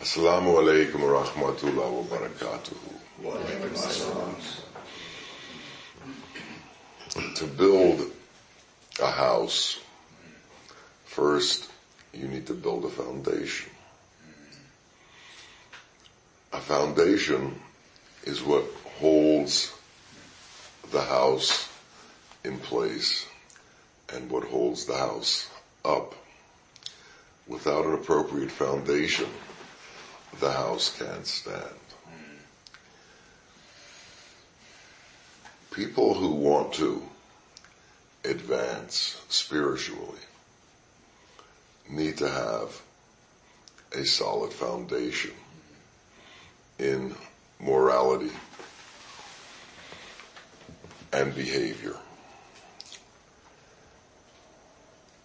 Assalamu alaikum wa rahmatullahi wa barakatuhu. To build a house, first you need to build a foundation. A foundation is what holds the house in place and what holds the house up. Without an appropriate foundation, the house can't stand. People who want to advance spiritually need to have a solid foundation in morality and behavior.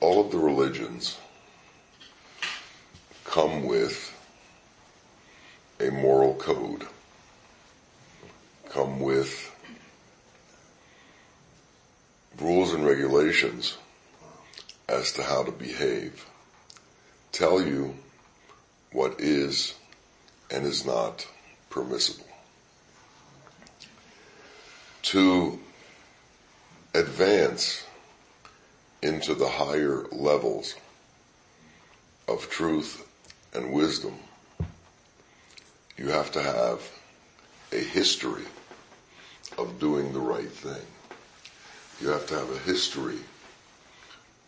All of the religions come with a moral code, come with rules and regulations as to how to behave, tell you what is and is not permissible. To advance into the higher levels of truth and wisdom, you have to have a history of doing the right thing. You have to have a history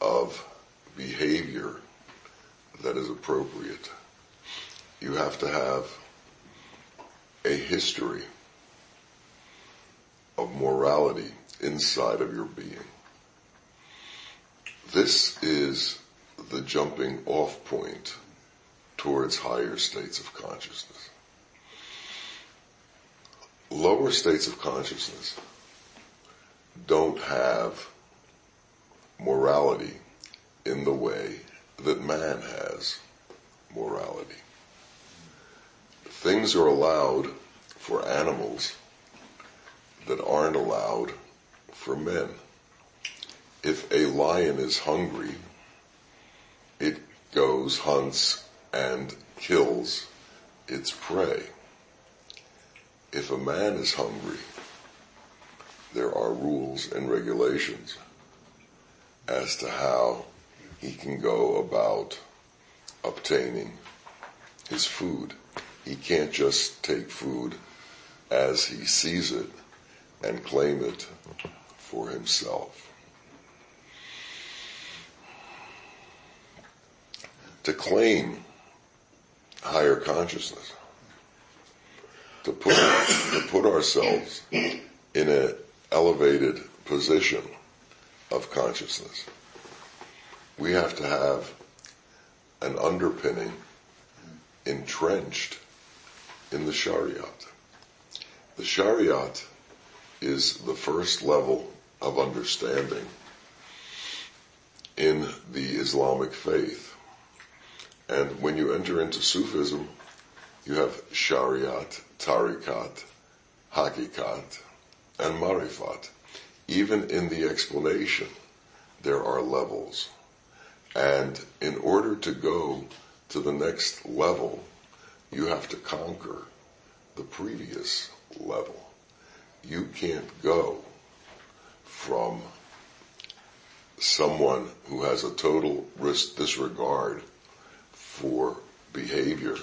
of behavior that is appropriate. You have to have a history of morality inside of your being. This is the jumping off point towards higher states of consciousness. Lower states of consciousness don't have morality in the way that man has morality. Things are allowed for animals that aren't allowed for men. If a lion is hungry, it goes, hunts, and kills its prey. If a man is hungry, there are rules and regulations as to how he can go about obtaining his food. He can't just take food as he sees it and claim it for himself. To claim higher consciousness, to put, to put ourselves in an elevated position of consciousness, we have to have an underpinning entrenched in the Shariat. The Shariat is the first level of understanding in the Islamic faith. And when you enter into Sufism, you have Shariat, Tariqat, Hakikat, and Marifat. Even in the explanation, there are levels. And in order to go to the next level, you have to conquer the previous level. You can't go from someone who has a total disregard for behavior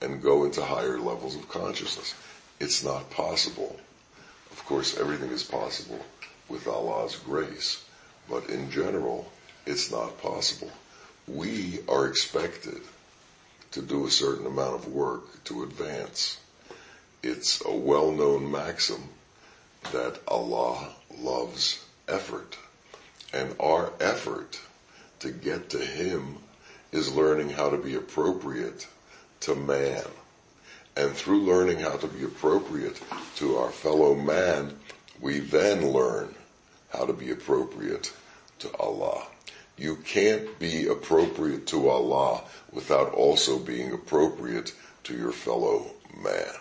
and go into higher levels of consciousness. It's not possible. Of course, everything is possible with Allah's grace, but in general, it's not possible. We are expected to do a certain amount of work to advance. It's a well-known maxim that Allah loves effort. And our effort to get to Him is learning how to be appropriate to man. And through learning how to be appropriate to our fellow man, we then learn how to be appropriate to Allah. You can't be appropriate to Allah without also being appropriate to your fellow man.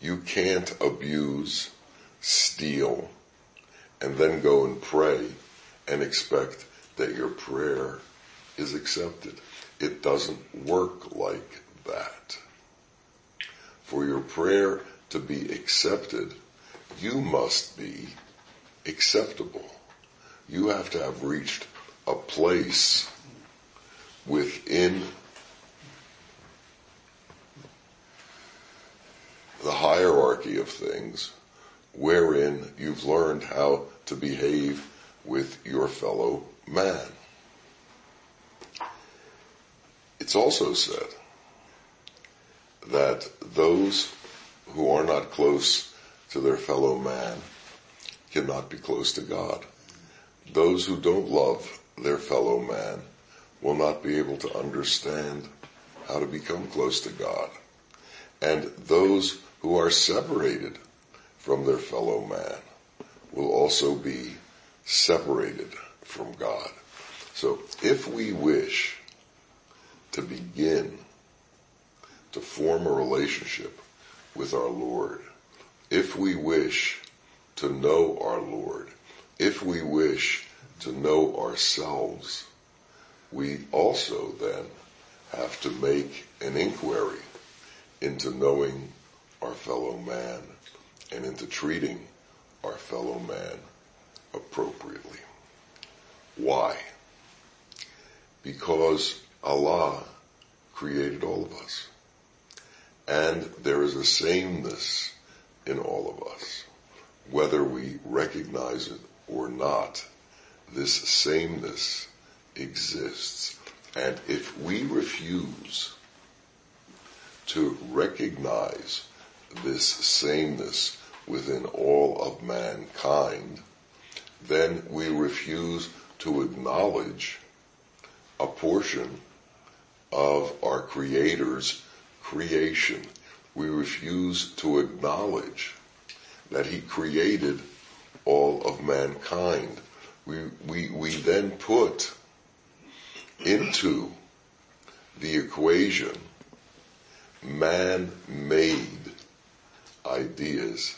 You can't abuse, steal, and then go and pray and expect that your prayer is accepted. It doesn't work like that. For your prayer to be accepted, you must be acceptable. You have to have reached a place within the hierarchy of things wherein you've learned how to behave with your fellow man. It's also said that those who are not close to their fellow man cannot be close to God. Those who don't love their fellow man will not be able to understand how to become close to God. And those who are separated from their fellow man will also be separated from God. So if we wish to begin to form a relationship with our Lord, if we wish to know our Lord, if we wish to know ourselves, we also then have to make an inquiry into knowing our fellow man and into treating our fellow man appropriately. Why? Because Allah created all of us. And there is a sameness in all of us. Whether we recognize it or not, this sameness exists. And if we refuse to recognize this sameness within all of mankind, then we refuse to acknowledge a portion of our Creator's creation. We refuse to acknowledge that He created all of mankind. We, we, we then put into the equation man-made ideas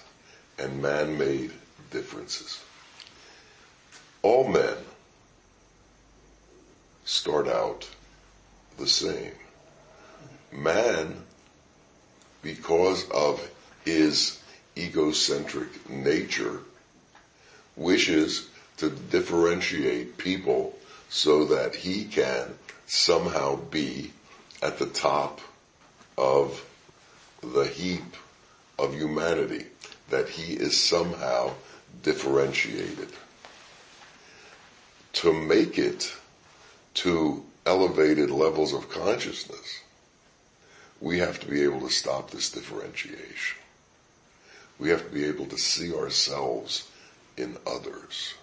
and man-made differences. All men start out the same. Man, because of his egocentric nature, wishes to differentiate people so that he can somehow be at the top of the heap of humanity, that he is somehow differentiated. To make it to elevated levels of consciousness, we have to be able to stop this differentiation. We have to be able to see ourselves in others.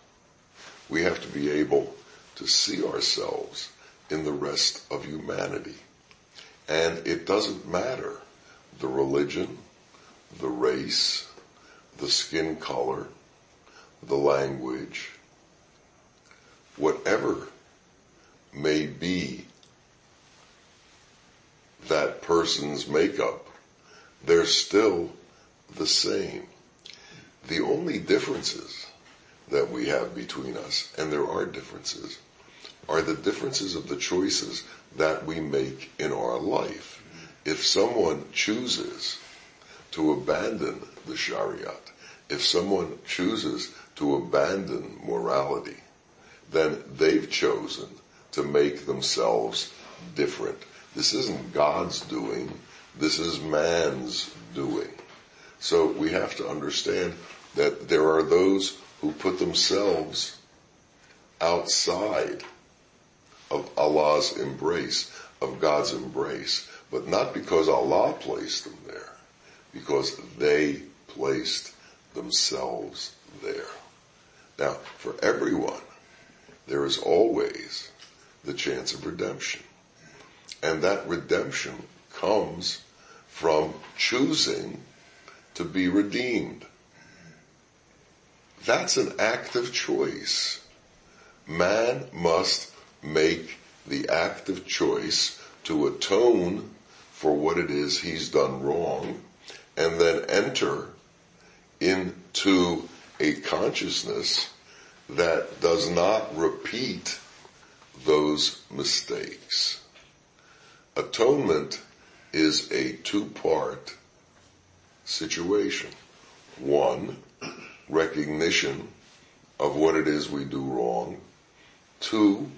We have to be able to see ourselves in the rest of humanity. And it doesn't matter the religion, the race, the skin color, the language, whatever may be person's makeup, they're still the same. The only differences that we have between us, and there are differences, are the differences of the choices that we make in our life. If someone chooses to abandon the Shariat, if someone chooses to abandon morality, then they've chosen to make themselves different. This isn't God's doing, this is man's doing. So we have to understand that there are those who put themselves outside of Allah's embrace, of God's embrace, but not because Allah placed them there, because they placed themselves there. Now, for everyone, there is always the chance of redemption. And that redemption comes from choosing to be redeemed. That's an active choice. Man must make the active choice to atone for what it is he's done wrong and then enter into a consciousness that does not repeat those mistakes. Atonement is a two-part situation. One, recognition of what it is we do wrong. Two,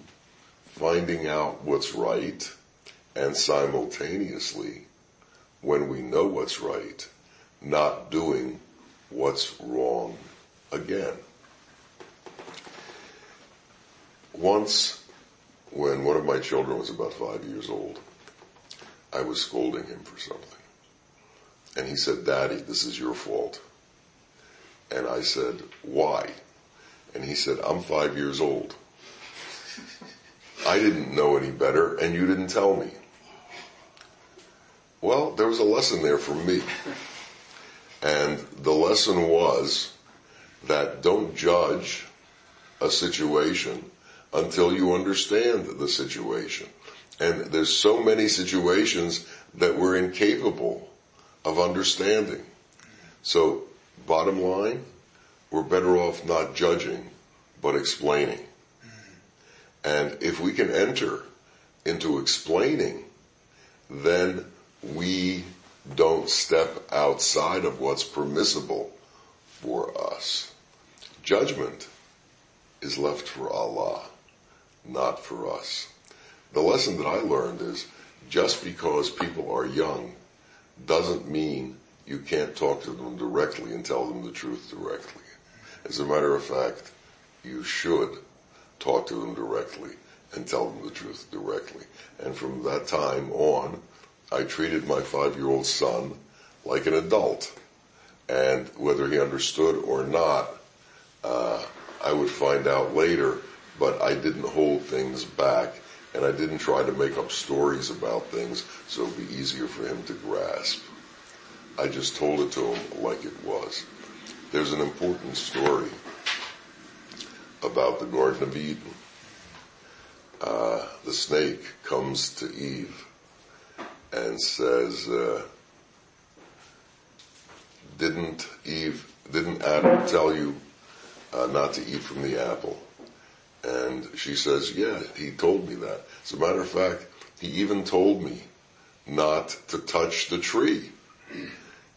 finding out what's right. And simultaneously, when we know what's right, not doing what's wrong again. Once, when one of my children was about five years old, I was scolding him for something. And he said, Daddy, this is your fault. And I said, why? And he said, I'm five years old. I didn't know any better and you didn't tell me. Well, there was a lesson there for me. And the lesson was that don't judge a situation until you understand the situation. And there's so many situations that we're incapable of understanding. So bottom line, we're better off not judging, but explaining. And if we can enter into explaining, then we don't step outside of what's permissible for us. Judgment is left for Allah, not for us. The lesson that I learned is just because people are young doesn't mean you can't talk to them directly and tell them the truth directly. As a matter of fact, you should talk to them directly and tell them the truth directly. And from that time on, I treated my five-year-old son like an adult. And whether he understood or not, uh, I would find out later, but I didn't hold things back and I didn't try to make up stories about things so it would be easier for him to grasp. I just told it to him like it was. There's an important story about the Garden of Eden. Uh, the snake comes to Eve and says, uh, didn't Eve, didn't Adam tell you uh, not to eat from the apple? And she says, yeah, he told me that. As a matter of fact, he even told me not to touch the tree.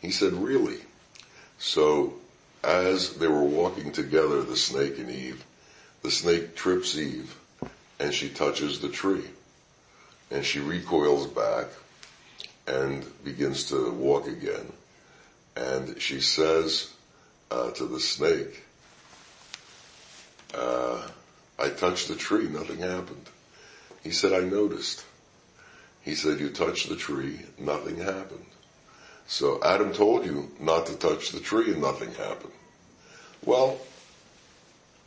He said, really? So as they were walking together, the snake and Eve, the snake trips Eve and she touches the tree and she recoils back and begins to walk again. And she says uh, to the snake, uh, I touched the tree, nothing happened. He said, I noticed. He said, you touched the tree, nothing happened. So Adam told you not to touch the tree and nothing happened. Well,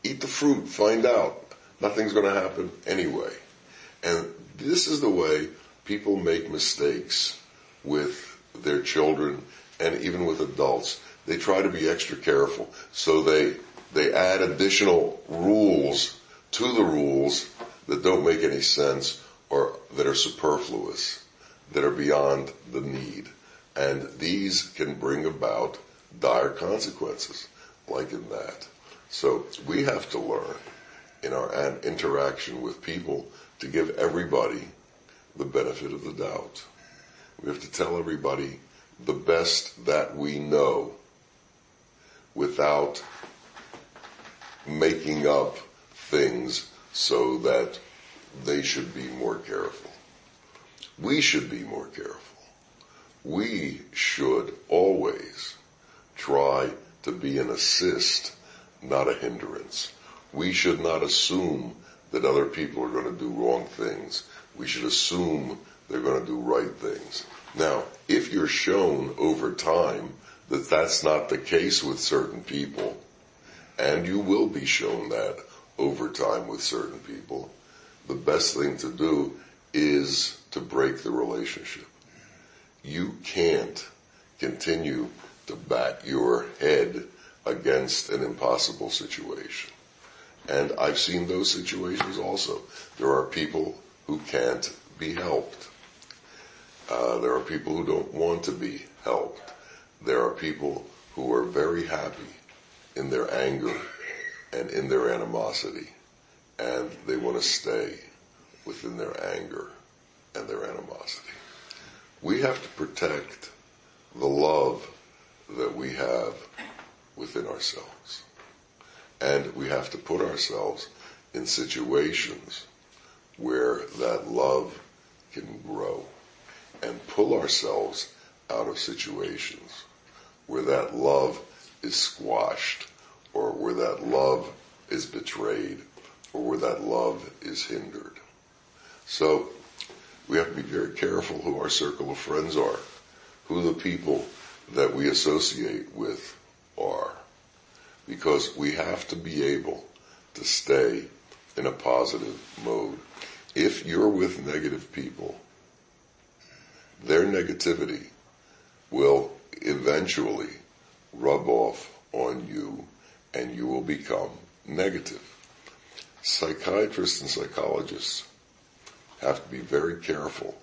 eat the fruit, find out. Nothing's gonna happen anyway. And this is the way people make mistakes with their children and even with adults. They try to be extra careful. So they, they add additional rules to the rules that don't make any sense or that are superfluous, that are beyond the need. And these can bring about dire consequences, like in that. So we have to learn in our interaction with people to give everybody the benefit of the doubt. We have to tell everybody the best that we know without making up things so that they should be more careful. We should be more careful. We should always try to be an assist, not a hindrance. We should not assume that other people are going to do wrong things. We should assume they're going to do right things. Now, if you're shown over time that that's not the case with certain people, and you will be shown that over time with certain people, the best thing to do is to break the relationship. You can't continue to bat your head against an impossible situation. And I've seen those situations also. There are people who can't be helped. Uh, there are people who don't want to be helped. There are people who are very happy in their anger and in their animosity, and they want to stay within their anger and their animosity. we have to protect the love that we have within ourselves. And we have to put ourselves in situations where that love can grow and pull ourselves out of situations where that love is squashed or where that love is betrayed or where that love is hindered. So we have to be very careful who our circle of friends are, who the people that we associate with are, because we have to be able to stay in a positive mode. If you're with negative people, their negativity will eventually rub off on you and you will become negative. Psychiatrists and psychologists have to be very careful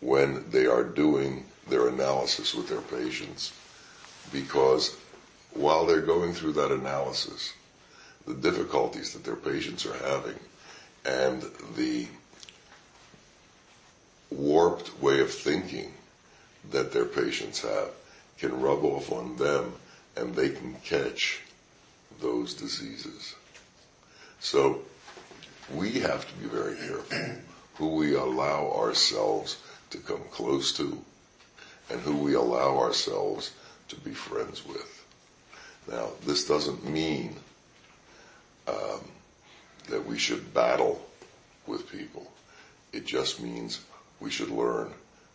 when they are doing their analysis with their patients because while they're going through that analysis, the difficulties that their patients are having and the warped way of thinking that their patients have can rub off on them and they can catch those diseases. So we have to be very careful who we allow ourselves to come close to and who we allow ourselves to be friends with. Now, this doesn't mean um, that we should battle with people. It just means we should learn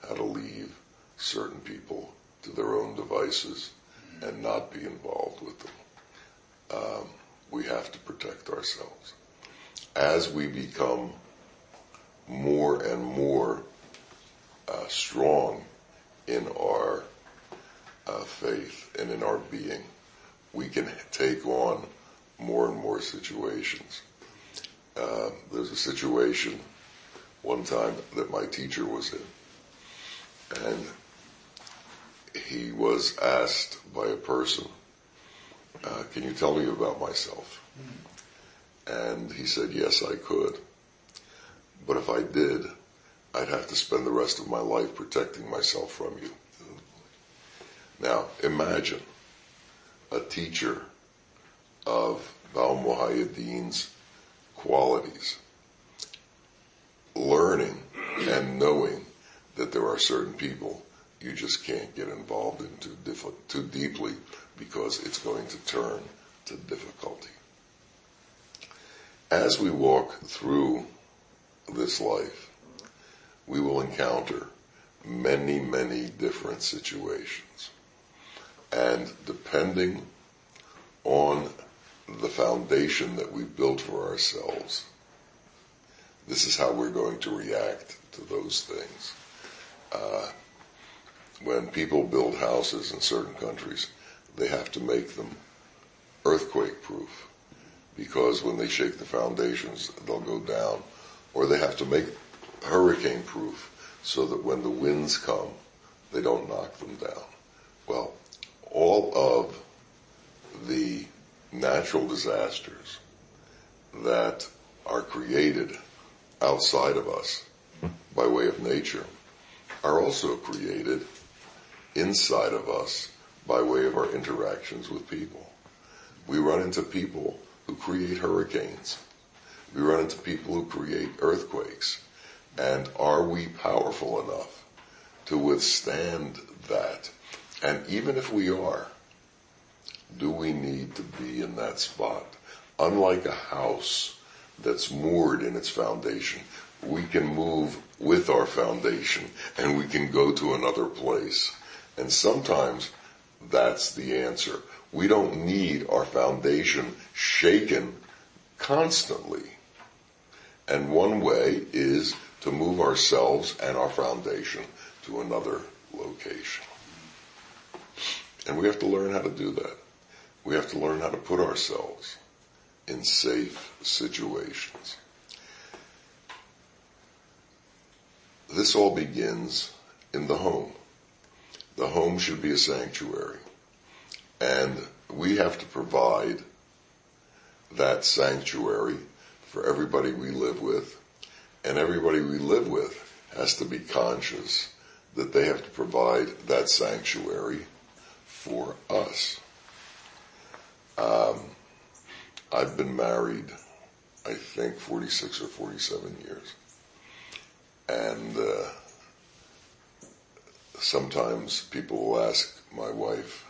how to leave certain people to their own devices and not be involved with them. We have to protect ourselves. As we become more and more uh, strong in our uh, faith and in our being, we can take on more and more situations. Uh, there's a situation one time that my teacher was in, and he was asked by a person, uh, "Can you tell me about myself?" And he said, "Yes, I could, but if I did, I'd have to spend the rest of my life protecting myself from you." Now, imagine a teacher of Bawa Muhaiyaddeen's qualities, learning and knowing that there are certain people you just can't get involved in too, diff- too deeply because it's going to turn to difficulty. As we walk through this life, we will encounter many, many different situations. And depending on the foundation that we've built for ourselves, this is how we're going to react to those things. Uh, when people build houses in certain countries, they have to make them earthquake proof because when they shake the foundations, they'll go down. Or they have to make hurricane proof so that when the winds come, they don't knock them down. Well, all of the natural disasters that are created outside of us by way of nature are also created inside of us by way of our interactions with people. We run into people who create hurricanes. We run into people who create earthquakes. And are we powerful enough to withstand that? And even if we are, do we need to be in that spot? Unlike a house that's moored in its foundation, we can move with our foundation and we can go to another place. And sometimes that's the answer. We don't need our foundation shaken constantly. And one way is to move ourselves and our foundation to another location. And we have to learn how to do that. We have to learn how to put ourselves in safe situations. This all begins in the home. The home should be a sanctuary. And we have to provide that sanctuary for everybody we live with. And everybody we live with has to be conscious that they have to provide that sanctuary for us. Um, I've been married, I think, 46 or 47 years. And uh, sometimes people will ask my wife,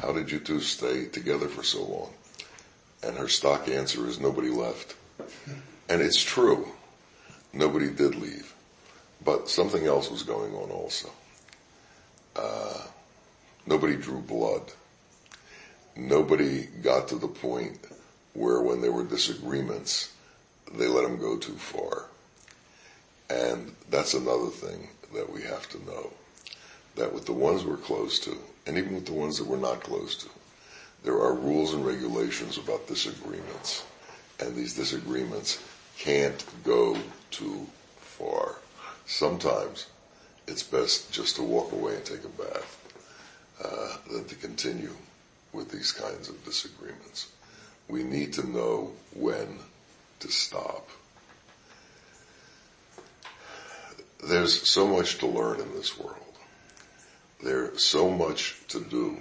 how did you two stay together for so long? And her stock answer is nobody left. And it's true. Nobody did leave. But something else was going on also. Uh, nobody drew blood. Nobody got to the point where when there were disagreements, they let them go too far. And that's another thing that we have to know. That with the ones we're close to, and even with the ones that we're not close to, there are rules and regulations about disagreements. And these disagreements can't go too far. Sometimes it's best just to walk away and take a bath uh, than to continue with these kinds of disagreements. We need to know when to stop. There's so much to learn in this world. There's so much to do.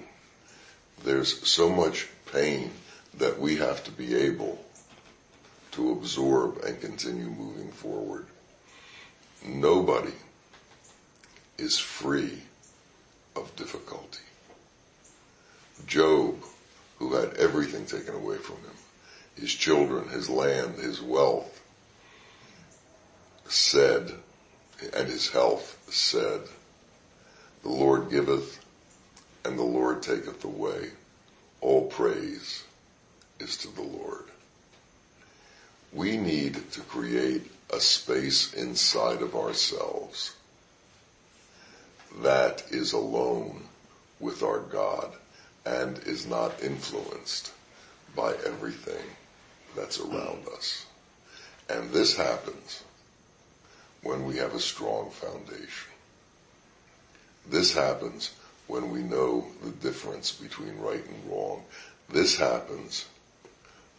There's so much pain that we have to be able to absorb and continue moving forward. Nobody is free of difficulty. Job, who had everything taken away from him, his children, his land, his wealth, said, and his health said, the Lord giveth and the Lord taketh away. All praise is to the Lord. We need to create a space inside of ourselves that is alone with our God and is not influenced by everything that's around us. And this happens when we have a strong foundation. This happens when we know the difference between right and wrong. This happens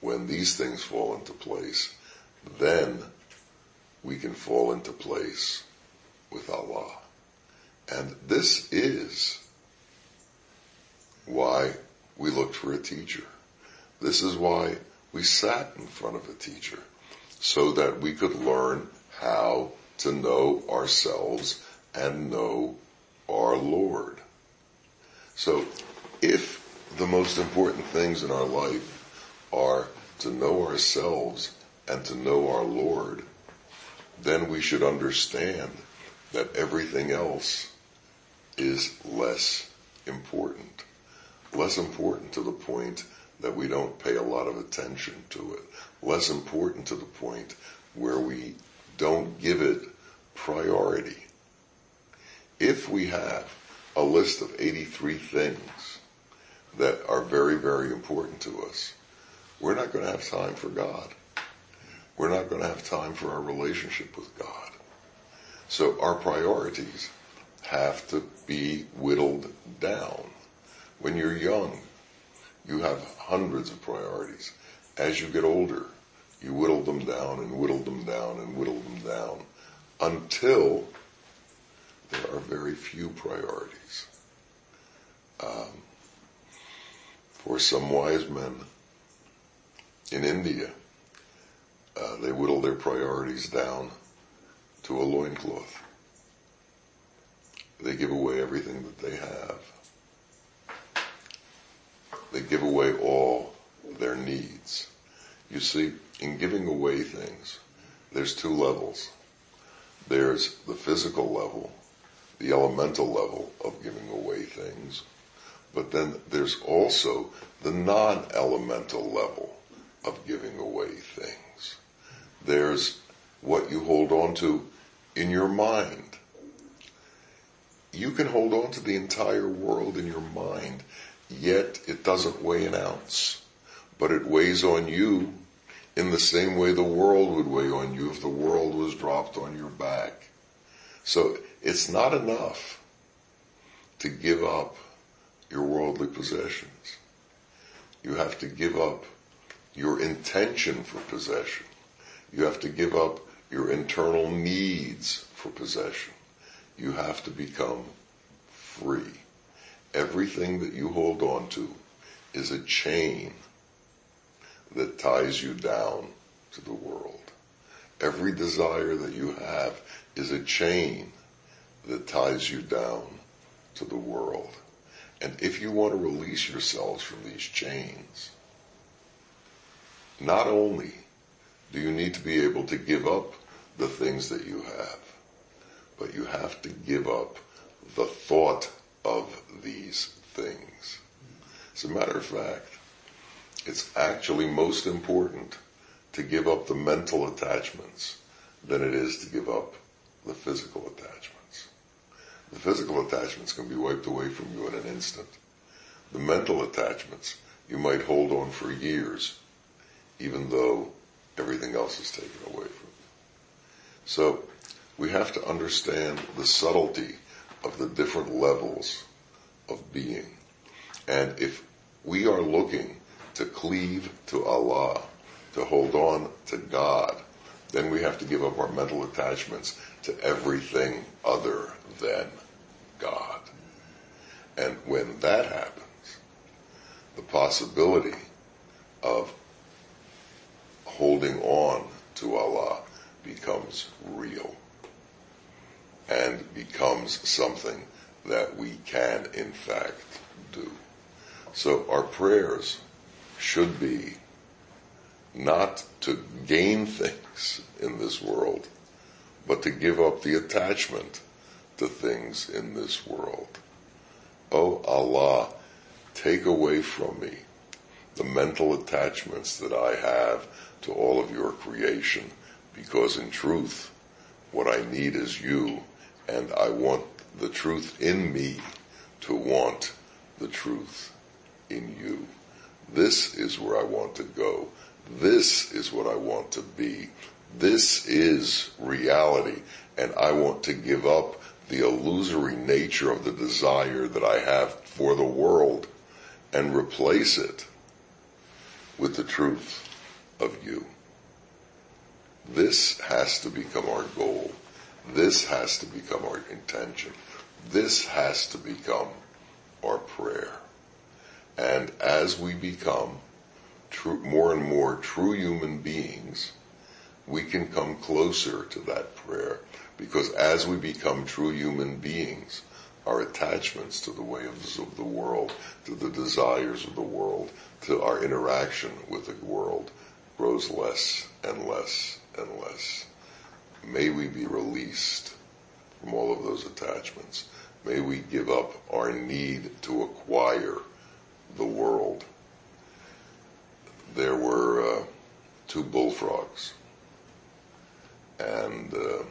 when these things fall into place. Then we can fall into place with Allah. And this is why we looked for a teacher. This is why we sat in front of a teacher so that we could learn how to know ourselves and know our Lord. So if the most important things in our life are to know ourselves and to know our Lord, then we should understand that everything else is less important. Less important to the point that we don't pay a lot of attention to it. Less important to the point where we don't give it priority. If we have a list of 83 things that are very, very important to us, we're not going to have time for God. We're not going to have time for our relationship with God. So our priorities have to be whittled down. When you're young, you have hundreds of priorities. As you get older, you whittle them down and whittle them down and whittle them down until there are very few priorities. Um, for some wise men in India, uh, they whittle their priorities down to a loincloth. They give away everything that they have. They give away all their needs. You see, in giving away things, there's two levels. There's the physical level, the elemental level of giving away things, but then there's also the non-elemental level of giving away things. There's what you hold on to in your mind you can hold on to the entire world in your mind, yet it doesn't weigh an ounce. But it weighs on you in the same way the world would weigh on you if the world was dropped on your back. So it's not enough to give up your worldly possessions. You have to give up your intention for possession. You have to give up your internal needs for possession. you have to become free. Everything that you hold on to is a chain that ties you down to the world. Every desire that you have is a chain that ties you down to the world. And if you want to release yourselves from these chains, not only do you need to be able to give up the things that you have, but you have to give up the thought of these things. As a matter of fact, it's actually most important to give up the mental attachments than it is to give up the physical attachments. The physical attachments can be wiped away from you in an instant. The mental attachments you might hold on for years, even though everything else is taken away from you. So we have to understand the subtlety of the different levels of being. And if we are looking to cleave to Allah, to hold on to God, then we have to give up our mental attachments to everything other than God. And when that happens, the possibility of holding on to Allah becomes real and becomes something that we can in fact do. So our prayers should be not to gain things in this world, but to give up the attachment to things in this world. Oh Allah, take away from me the mental attachments that I have to all of your creation, because in truth, what I need is you, and I want the truth in me to want the truth in you. This is where I want to go. This is what I want to be. This is reality. And I want to give up the illusory nature of the desire that I have for the world and replace it with the truth of you. This has to become our goal. This has to become our intention. This has to become our prayer. And as we become true, more and more true human beings, we can come closer to that prayer because as we become true human beings, our attachments to the ways of the world, to the desires of the world, to our interaction with the world grows less and less and less. May we be released from all of those attachments. May we give up our need to acquire the world. There were uh, two bullfrogs, and uh,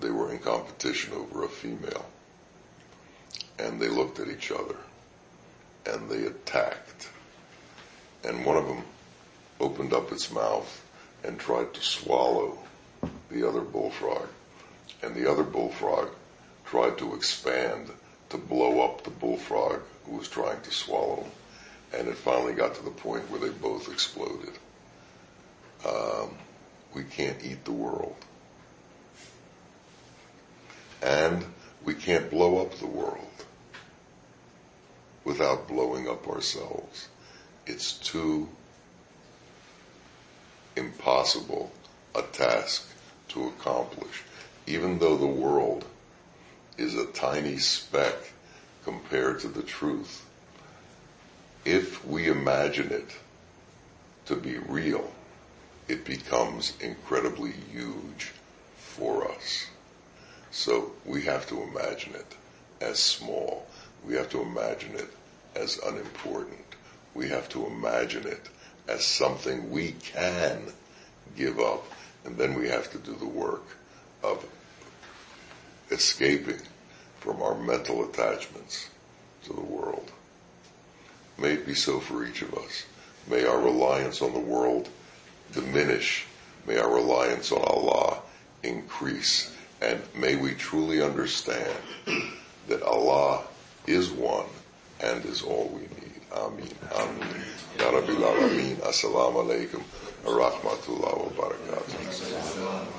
they were in competition over a female. And they looked at each other, and they attacked. And one of them opened up its mouth and tried to swallow the other bullfrog. And the other bullfrog tried to expand to blow up the bullfrog who was trying to swallow. And it finally got to the point where they both exploded. Um, we can't eat the world. And we can't blow up the world without blowing up ourselves. It's too impossible a task to accomplish, even though the world is a tiny speck compared to the truth. If we imagine it to be real, it becomes incredibly huge for us. So we have to imagine it as small. We have to imagine it as unimportant. We have to imagine it as something we can give up. And then we have to do the work of escaping from our mental attachments to the world. May it be so for each of us. May our reliance on the world diminish. May our reliance on Allah increase. And may we truly understand that Allah is one and is all we need. Amin. Amin. Ya Rabbil Alameen. Assalamu alaikum wa rahmatullahi wa barakatuh.